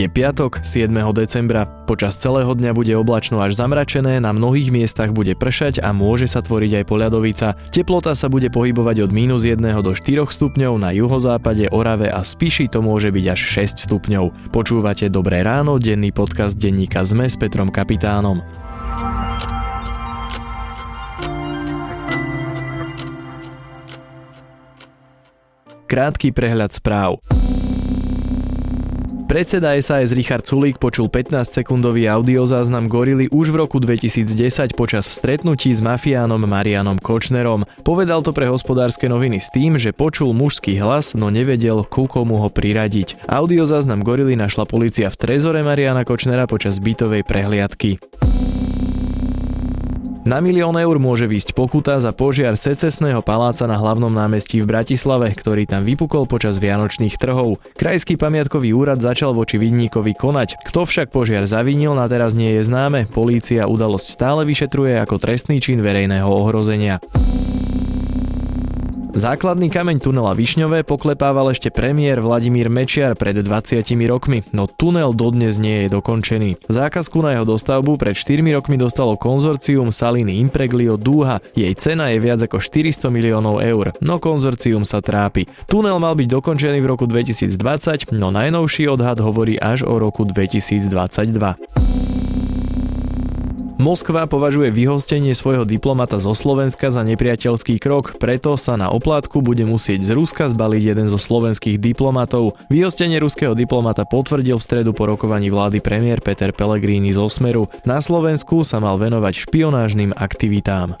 Je piatok, 7. decembra. Počas celého dňa bude oblačno až zamračené, na mnohých miestach bude pršať a môže sa tvoriť aj poľadovica. Teplota sa bude pohybovať od minus 1 do 4 stupňov, na juhozápade, Orave a Spiši to môže byť až 6 stupňov. Počúvate Dobré ráno, denný podcast denníka ZME s Petrom Kapitánom. Krátky prehľad správ. Predseda SAS Richard Sulík počul 15-sekundový audiozáznam gorily už v roku 2010 počas stretnutí s mafiánom Marianom Kočnerom. Povedal to pre hospodárske noviny s tým, že počul mužský hlas, no nevedel, ku komu ho priradiť. Audiozáznam gorily našla policia v trezore Mariana Kočnera počas bytovej prehliadky. Na milión eur môže výsť pokuta za požiar secesného paláca na hlavnom námestí v Bratislave, ktorý tam vypukol počas vianočných trhov. Krajský pamiatkový úrad začal voči vidníkovi konať. Kto však požiar zavinil, na teraz nie je známe. Polícia udalosť stále vyšetruje ako trestný čin verejného ohrozenia. Základný kameň tunela Višňové poklepával ešte premiér Vladimír Mečiar pred 20 rokmi, no tunel dodnes nie je dokončený. Zákazku na jeho dostavbu pred 4 rokmi dostalo konzorcium Saliny Impreglio Dúha. Jej cena je viac ako 400 miliónov eur, no konzorcium sa trápi. Tunel mal byť dokončený v roku 2020, no najnovší odhad hovorí až o roku 2022. Moskva považuje vyhostenie svojho diplomata zo Slovenska za nepriateľský krok, preto sa na oplátku bude musieť z Ruska zbaliť jeden zo slovenských diplomatov. Vyhostenie ruského diplomata potvrdil v stredu po rokovaní vlády premiér Peter Pellegrini z Osmeru. Na Slovensku sa mal venovať špionážnym aktivitám.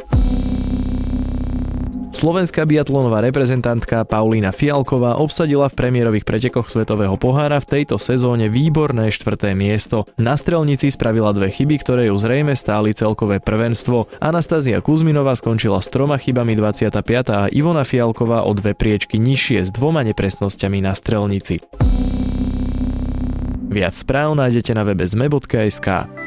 Slovenská biatlonová reprezentantka Paulína Fialková obsadila v premiérových pretekoch Svetového pohára v tejto sezóne výborné štvrté miesto. Na strelnici spravila dve chyby, ktoré ju zrejme stáli celkové prvenstvo. Anastázia Kuzminová skončila s troma chybami 25. a Ivona Fialková o dve priečky nižšie s dvoma nepresnosťami na strelnici. Viac správ nájdete na webe zme.sk.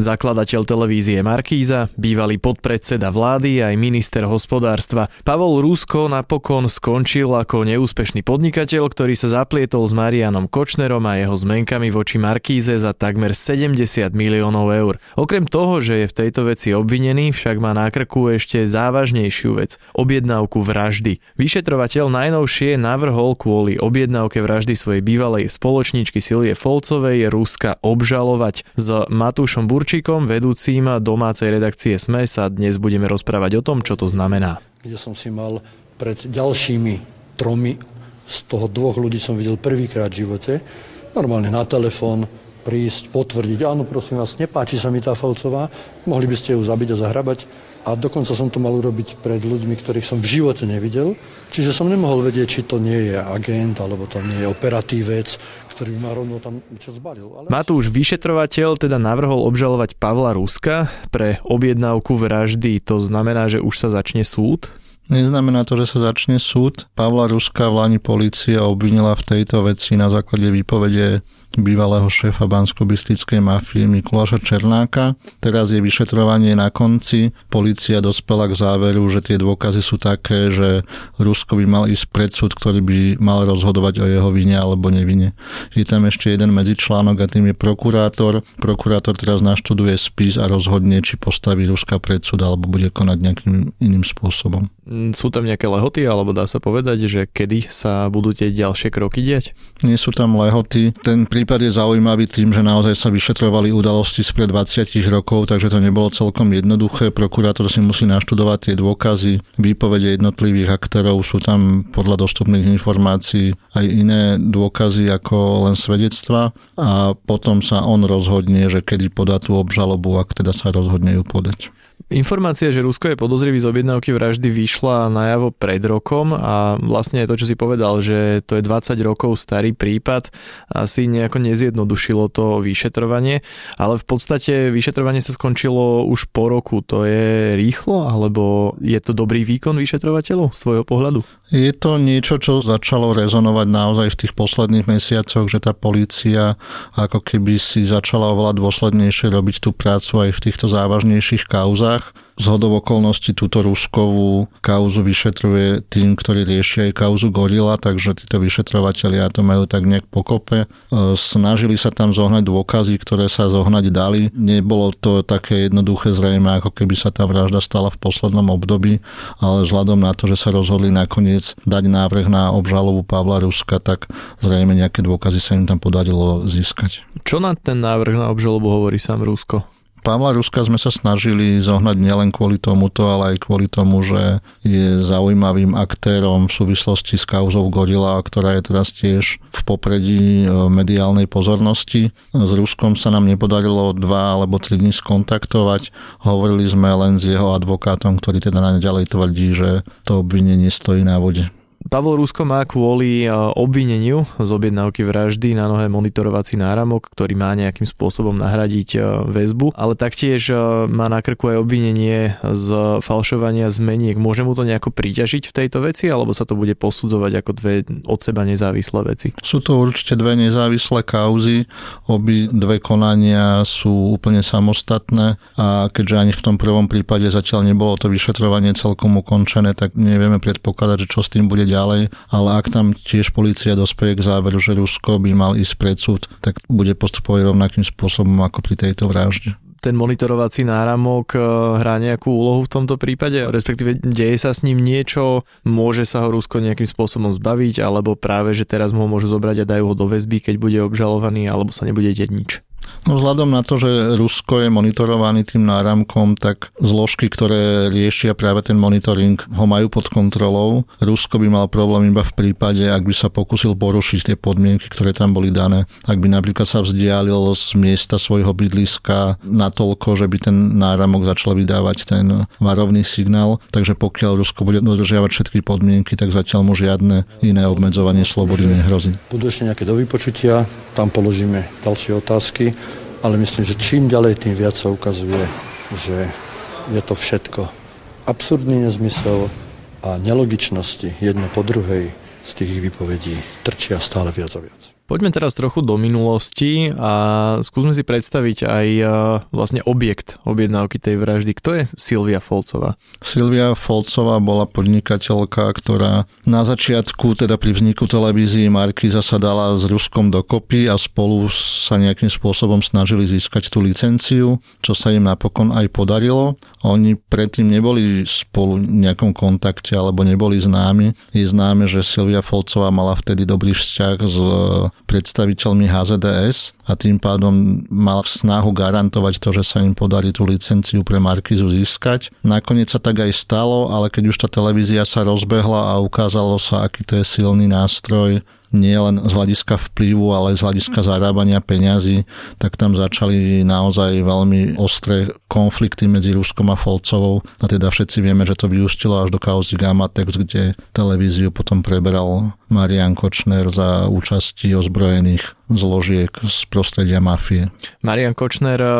Zakladateľ televízie Markíza, bývalý podpredseda vlády aj minister hospodárstva. Pavol Rusko napokon skončil ako neúspešný podnikateľ, ktorý sa zaplietol s Marianom Kočnerom a jeho zmenkami voči Markíze za takmer 70 miliónov eur. Okrem toho, že je v tejto veci obvinený, však má na krku ešte závažnejšiu vec – objednávku vraždy. Vyšetrovateľ najnovšie navrhol kvôli objednávke vraždy svojej bývalej spoločničky Silie Folcovej Ruska obžalovať. S Matúšom Burč Jurčíkom, vedúcim domácej redakcie SME, sa dnes budeme rozprávať o tom, čo to znamená. Kde som si mal pred ďalšími tromi, z toho dvoch ľudí som videl prvýkrát v živote, normálne na telefón, prísť, potvrdiť, áno, prosím vás, nepáči sa mi tá Falcová, mohli by ste ju zabiť a zahrabať. A dokonca som to mal urobiť pred ľuďmi, ktorých som v živote nevidel. Čiže som nemohol vedieť, či to nie je agent, alebo to nie je operatívec, ktorý ma rovno tam čo zbalil. Ale... Matúš, vyšetrovateľ teda navrhol obžalovať Pavla Ruska pre objednávku vraždy. To znamená, že už sa začne súd? Neznamená to, že sa začne súd. Pavla Ruska vláni policia obvinila v tejto veci na základe výpovede bývalého šéfa bansko mafie Mikuláša Černáka. Teraz je vyšetrovanie na konci. Polícia dospela k záveru, že tie dôkazy sú také, že Rusko by mal ísť pred súd, ktorý by mal rozhodovať o jeho vine alebo nevine. Je tam ešte jeden medzičlánok a tým je prokurátor. Prokurátor teraz naštuduje spis a rozhodne, či postaví Ruska pred súd alebo bude konať nejakým iným spôsobom. Mm, sú tam nejaké lehoty, alebo dá sa povedať, že kedy sa budú tie ďalšie kroky diať? Nie sú tam lehoty. Ten prípad je zaujímavý tým, že naozaj sa vyšetrovali udalosti spred 20 rokov, takže to nebolo celkom jednoduché. Prokurátor si musí naštudovať tie dôkazy, výpovede jednotlivých aktérov. Sú tam podľa dostupných informácií aj iné dôkazy ako len svedectva a potom sa on rozhodne, že kedy podá tú obžalobu, ak teda sa rozhodne ju podať. Informácia, že Rusko je podozrivý z objednávky vraždy vyšla najavo pred rokom a vlastne to, čo si povedal, že to je 20 rokov starý prípad, asi nejako nezjednodušilo to vyšetrovanie, ale v podstate vyšetrovanie sa skončilo už po roku. To je rýchlo, alebo je to dobrý výkon vyšetrovateľov z tvojho pohľadu? Je to niečo, čo začalo rezonovať naozaj v tých posledných mesiacoch, že tá polícia ako keby si začala oveľa dôslednejšie robiť tú prácu aj v týchto závažnejších kauzách. Z hodov okolností túto Ruskovú kauzu vyšetruje tým, ktorý rieši aj kauzu Gorila, takže títo vyšetrovateľia to majú tak nejak pokope. E, snažili sa tam zohnať dôkazy, ktoré sa zohnať dali. Nebolo to také jednoduché zrejme, ako keby sa tá vražda stala v poslednom období, ale vzhľadom na to, že sa rozhodli nakoniec dať návrh na obžalobu Pavla Ruska, tak zrejme nejaké dôkazy sa im tam podarilo získať. Čo na ten návrh na obžalobu hovorí sám Rusko? Pavla Ruska sme sa snažili zohnať nielen kvôli tomuto, ale aj kvôli tomu, že je zaujímavým aktérom v súvislosti s kauzou Gorila, ktorá je teraz tiež v popredí e, mediálnej pozornosti. S Ruskom sa nám nepodarilo dva alebo tri dní skontaktovať. Hovorili sme len s jeho advokátom, ktorý teda naďalej tvrdí, že to obvinenie stojí na vode. Pavol Rusko má kvôli e, obvineniu z objednávky vraždy na nohe monitorovací náramok, ktorý má nejakým spôsobom nahradiť e, väzbu, ale taktiež e, má na krku aj obvinenie z falšovania zmeniek. Môže mu to nejako priťažiť v tejto veci, alebo sa to bude posudzovať ako dve od seba nezávislé veci? Sú to určite dve nezávislé kauzy, obi dve konania sú úplne samostatné a keďže ani v tom prvom prípade zatiaľ nebolo to vyšetrovanie celkom ukončené, tak nevieme predpokladať, že čo s tým bude ďalej, ale ak tam tiež policia dospeje k záveru, že Rusko by mal ísť pred súd, tak bude postupovať rovnakým spôsobom ako pri tejto vražde. Ten monitorovací náramok e, hrá nejakú úlohu v tomto prípade, respektíve deje sa s ním niečo, môže sa ho Rusko nejakým spôsobom zbaviť, alebo práve, že teraz mu ho môžu zobrať a dajú ho do väzby, keď bude obžalovaný, alebo sa nebude deť nič. No vzhľadom na to, že Rusko je monitorovaný tým náramkom, tak zložky, ktoré riešia práve ten monitoring, ho majú pod kontrolou. Rusko by mal problém iba v prípade, ak by sa pokusil porušiť tie podmienky, ktoré tam boli dané. Ak by napríklad sa vzdialil z miesta svojho bydliska natoľko, že by ten náramok začal vydávať ten varovný signál. Takže pokiaľ Rusko bude dodržiavať všetky podmienky, tak zatiaľ mu žiadne iné obmedzovanie slobody nehrozí. Budú ešte nejaké dovypočutia, tam položíme ďalšie otázky ale myslím, že čím ďalej, tým viac sa ukazuje, že je to všetko absurdný nezmysel a nelogičnosti jedno po druhej z tých ich vypovedí trčia stále viac a viac. Poďme teraz trochu do minulosti a skúsme si predstaviť aj vlastne objekt objednávky tej vraždy. Kto je Silvia Folcová? Silvia Folcová bola podnikateľka, ktorá na začiatku, teda pri vzniku televízii Marky zasadala s Ruskom dokopy a spolu sa nejakým spôsobom snažili získať tú licenciu, čo sa im napokon aj podarilo. Oni predtým neboli spolu v nejakom kontakte alebo neboli známi. Je známe, že Silvia Folcová mala vtedy dobrý vzťah s predstaviteľmi HZDS a tým pádom mal snahu garantovať to, že sa im podarí tú licenciu pre Markizu získať. Nakoniec sa tak aj stalo, ale keď už tá televízia sa rozbehla a ukázalo sa, aký to je silný nástroj nie len z hľadiska vplyvu, ale z hľadiska zarábania peňazí, tak tam začali naozaj veľmi ostré konflikty medzi Ruskom a Folcovou a teda všetci vieme, že to vyústilo až do kauzy Gamatex, kde televíziu potom preberal Marian Kočner za účasti ozbrojených zložiek z prostredia mafie. Marian Kočner eh,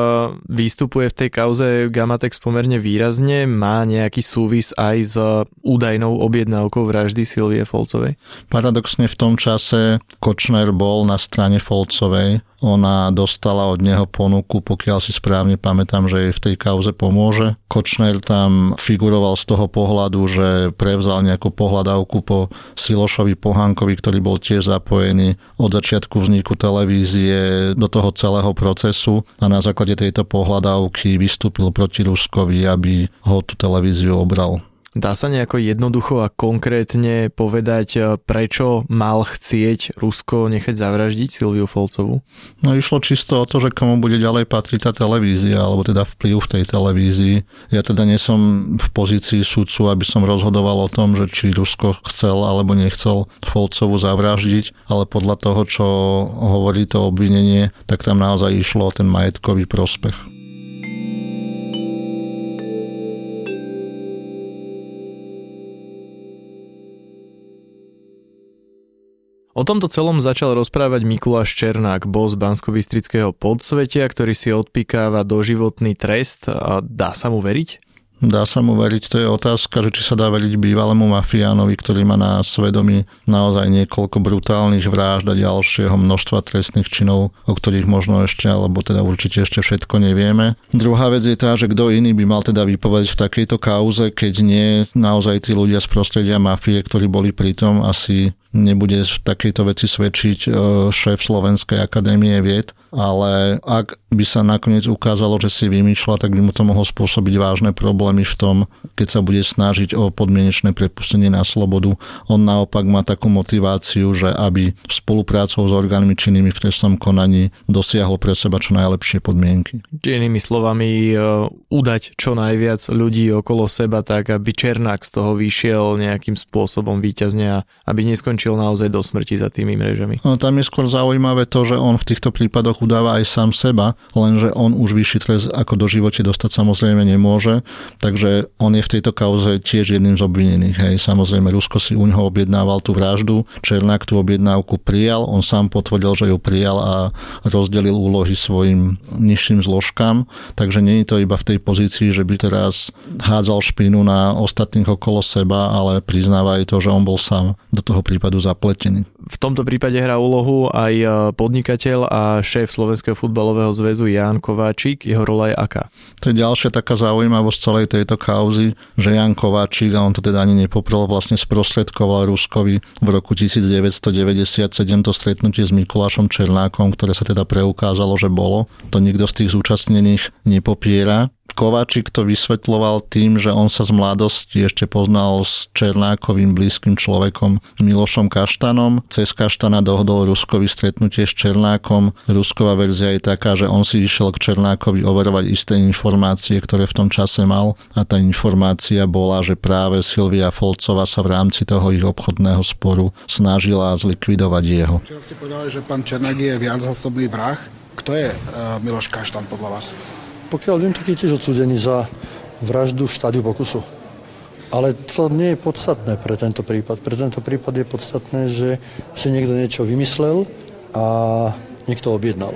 vystupuje v tej kauze Gamatex pomerne výrazne, má nejaký súvis aj s údajnou objednávkou vraždy Silvie Folcovej? Paradoxne v tom čase Kočner bol na strane Folcovej, ona dostala od neho ponuku, pokiaľ si správne pamätám, že jej v tej kauze pomôže. Kočner tam figuroval z toho pohľadu, že prevzal nejakú pohľadávku po Silošovi Pohánkovi, ktorý bol tiež zapojený od začiatku vzniku televízie do toho celého procesu a na základe tejto pohľadávky vystúpil proti Ruskovi, aby ho tú televíziu obral. Dá sa nejako jednoducho a konkrétne povedať, e, prečo mal chcieť Rusko nechať zavraždiť Silviu Folcovu? No išlo čisto o to, že komu bude ďalej patriť tá televízia, alebo teda vplyv v tej televízii. Ja teda nie som v pozícii sudcu, aby som rozhodoval o tom, že či Rusko chcel alebo nechcel Folcovu zavraždiť, ale podľa toho, čo hovorí to obvinenie, tak tam naozaj išlo o ten majetkový prospech. O tomto celom začal rozprávať Mikuláš Černák, boss bansko podsvetia, ktorý si odpikáva doživotný trest a dá sa mu veriť? Dá sa mu veriť, to je otázka, že či sa dá veriť bývalému mafiánovi, ktorý má na svedomí naozaj niekoľko brutálnych vražd a ďalšieho množstva trestných činov, o ktorých možno ešte, alebo teda určite ešte všetko nevieme. Druhá vec je tá, že kto iný by mal teda vypovedať v takejto kauze, keď nie naozaj tí ľudia z prostredia mafie, ktorí boli pritom asi nebude v takejto veci svedčiť e, šéf Slovenskej akadémie vied, ale ak by sa nakoniec ukázalo, že si vymýšľa, tak by mu to mohlo spôsobiť vážne problémy v tom, keď sa bude snažiť o podmienečné prepustenie na slobodu. On naopak má takú motiváciu, že aby spoluprácou s orgánmi činnými v trestnom konaní dosiahol pre seba čo najlepšie podmienky. Inými slovami, e, udať čo najviac ľudí okolo seba tak, aby Černák z toho vyšiel nejakým spôsobom výťazne a aby neskončil skončil naozaj do smrti za tými mrežami. No, tam je skôr zaujímavé to, že on v týchto prípadoch udáva aj sám seba, lenže on už vyšší trest ako do živote dostať samozrejme nemôže, takže on je v tejto kauze tiež jedným z obvinených. Hej. Samozrejme, Rusko si u neho objednával tú vraždu, Černák tú objednávku prijal, on sám potvrdil, že ju prijal a rozdelil úlohy svojim nižším zložkám, takže nie je to iba v tej pozícii, že by teraz hádzal špínu na ostatných okolo seba, ale priznáva aj to, že on bol sám do toho prípadu zapletený. V tomto prípade hrá úlohu aj e, podnikateľ a šéf Slovenského futbalového zväzu Jan Kováčik. Jeho rola je aká? To je ďalšia taká zaujímavosť celej tejto kauzy, že Jan Kováčik, a on to teda ani nepoprel, vlastne sprostredkoval Ruskovi v roku 1997 to stretnutie s Mikulášom Černákom, ktoré sa teda preukázalo, že bolo. To nikto z tých zúčastnených nepopiera. Kováčik to vysvetloval tým, že on sa z mladosti ešte poznal s Černákovým blízkym človekom Milošom Kaštanom. Cez Kaštana dohodol Ruskovi stretnutie s Černákom. Rusková verzia je taká, že on si išiel k Černákovi overovať isté informácie, ktoré v tom čase mal a tá informácia bola, že práve Silvia Folcova sa v rámci toho ich obchodného sporu snažila zlikvidovať jeho. Včera ste povedali, že pán Černák je viaczásobný vrah. Kto je uh, Miloš Kaštan podľa vás? Pokiaľ viem, tak je tiež odsudený za vraždu v štádiu pokusu. Ale to nie je podstatné pre tento prípad. Pre tento prípad je podstatné, že si niekto niečo vymyslel a niekto objednal.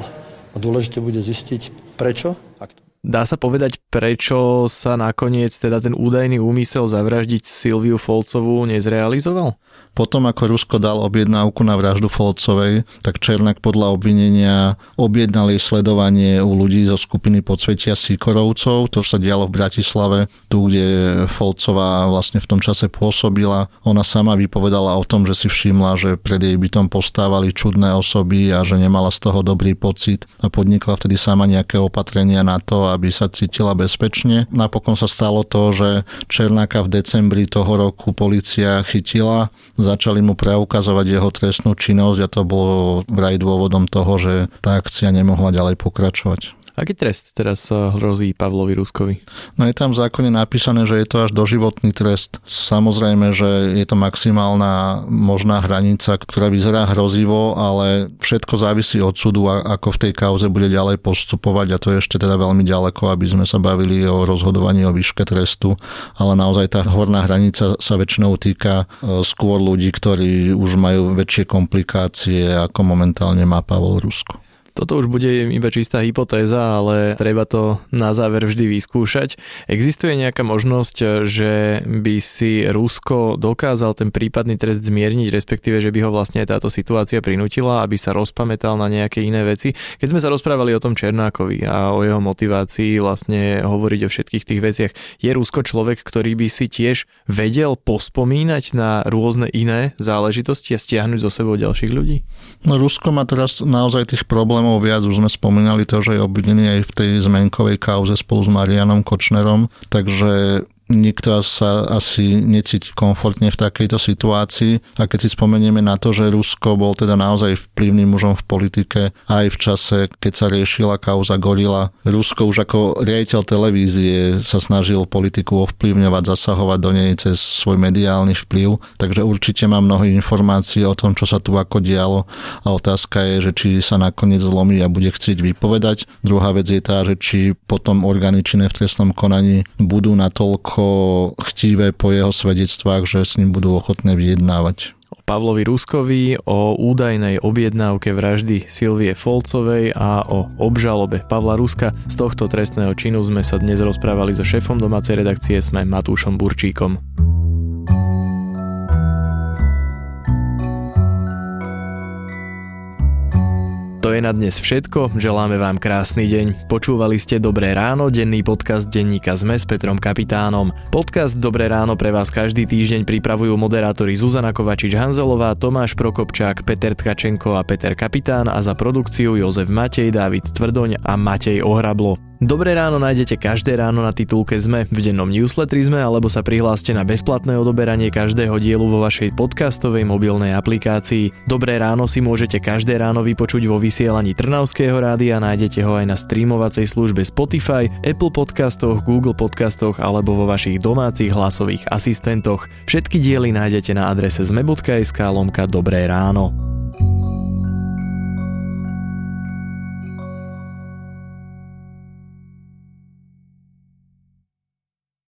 A dôležité bude zistiť, prečo a kto. Dá sa povedať, prečo sa nakoniec teda ten údajný úmysel zavraždiť Silviu Folcovú nezrealizoval? Potom, ako Rusko dal objednávku na vraždu Folcovej, tak Černák podľa obvinenia objednali sledovanie u ľudí zo skupiny podsvetia Sikorovcov. To sa dialo v Bratislave, tu, kde Folcová vlastne v tom čase pôsobila. Ona sama vypovedala o tom, že si všimla, že pred jej bytom postávali čudné osoby a že nemala z toho dobrý pocit a podnikla vtedy sama nejaké opatrenia na to, aby sa cítila bezpečne. Napokon sa stalo to, že Černáka v decembri toho roku policia chytila, začali mu preukazovať jeho trestnú činnosť a to bolo vraj dôvodom toho, že tá akcia nemohla ďalej pokračovať. Aký trest teraz hrozí Pavlovi Ruskovi? No je tam v zákone napísané, že je to až doživotný trest. Samozrejme, že je to maximálna možná hranica, ktorá vyzerá hrozivo, ale všetko závisí od súdu, ako v tej kauze bude ďalej postupovať a to je ešte teda veľmi ďaleko, aby sme sa bavili o rozhodovaní o výške trestu, ale naozaj tá horná hranica sa väčšinou týka e, skôr ľudí, ktorí už majú väčšie komplikácie, ako momentálne má Pavol Rusko. Toto už bude iba čistá hypotéza, ale treba to na záver vždy vyskúšať. Existuje nejaká možnosť, že by si Rusko dokázal ten prípadný trest zmierniť, respektíve, že by ho vlastne táto situácia prinútila, aby sa rozpamätal na nejaké iné veci. Keď sme sa rozprávali o tom Černákovi a o jeho motivácii vlastne hovoriť o všetkých tých veciach, je Rusko človek, ktorý by si tiež vedel pospomínať na rôzne iné záležitosti a stiahnuť zo sebou ďalších ľudí? No Rusko má teraz naozaj tých problémov problémov viac. Už sme spomínali to, že je obvinený aj v tej zmenkovej kauze spolu s Marianom Kočnerom, takže nikto sa asi necíti komfortne v takejto situácii. A keď si spomenieme na to, že Rusko bol teda naozaj vplyvným mužom v politike aj v čase, keď sa riešila kauza Gorila. Rusko už ako riaditeľ televízie sa snažil politiku ovplyvňovať, zasahovať do nej cez svoj mediálny vplyv. Takže určite má mnoho informácií o tom, čo sa tu ako dialo. A otázka je, že či sa nakoniec zlomí a bude chcieť vypovedať. Druhá vec je tá, že či potom orgány činné v trestnom konaní budú natoľko jednoducho chtíve po jeho svedectvách, že s ním budú ochotné vyjednávať. Pavlovi Ruskovi, o údajnej objednávke vraždy Silvie Folcovej a o obžalobe Pavla Ruska. Z tohto trestného činu sme sa dnes rozprávali so šéfom domácej redakcie sme Matúšom Burčíkom. To je na dnes všetko, želáme vám krásny deň. Počúvali ste Dobré ráno, denný podcast denníka ZME s Petrom Kapitánom. Podcast Dobré ráno pre vás každý týždeň pripravujú moderátori Zuzana Kovačič-Hanzelová, Tomáš Prokopčák, Peter Tkačenko a Peter Kapitán a za produkciu Jozef Matej, David Tvrdoň a Matej Ohrablo. Dobré ráno nájdete každé ráno na titulke ZME v dennom newsletteri ZME alebo sa prihláste na bezplatné odoberanie každého dielu vo vašej podcastovej mobilnej aplikácii. Dobré ráno si môžete každé ráno vypočuť vo vysielaní Trnavského rádia, nájdete ho aj na streamovacej službe Spotify, Apple podcastoch, Google podcastoch alebo vo vašich domácich hlasových asistentoch. Všetky diely nájdete na adrese zme.sk lomka Dobré ráno.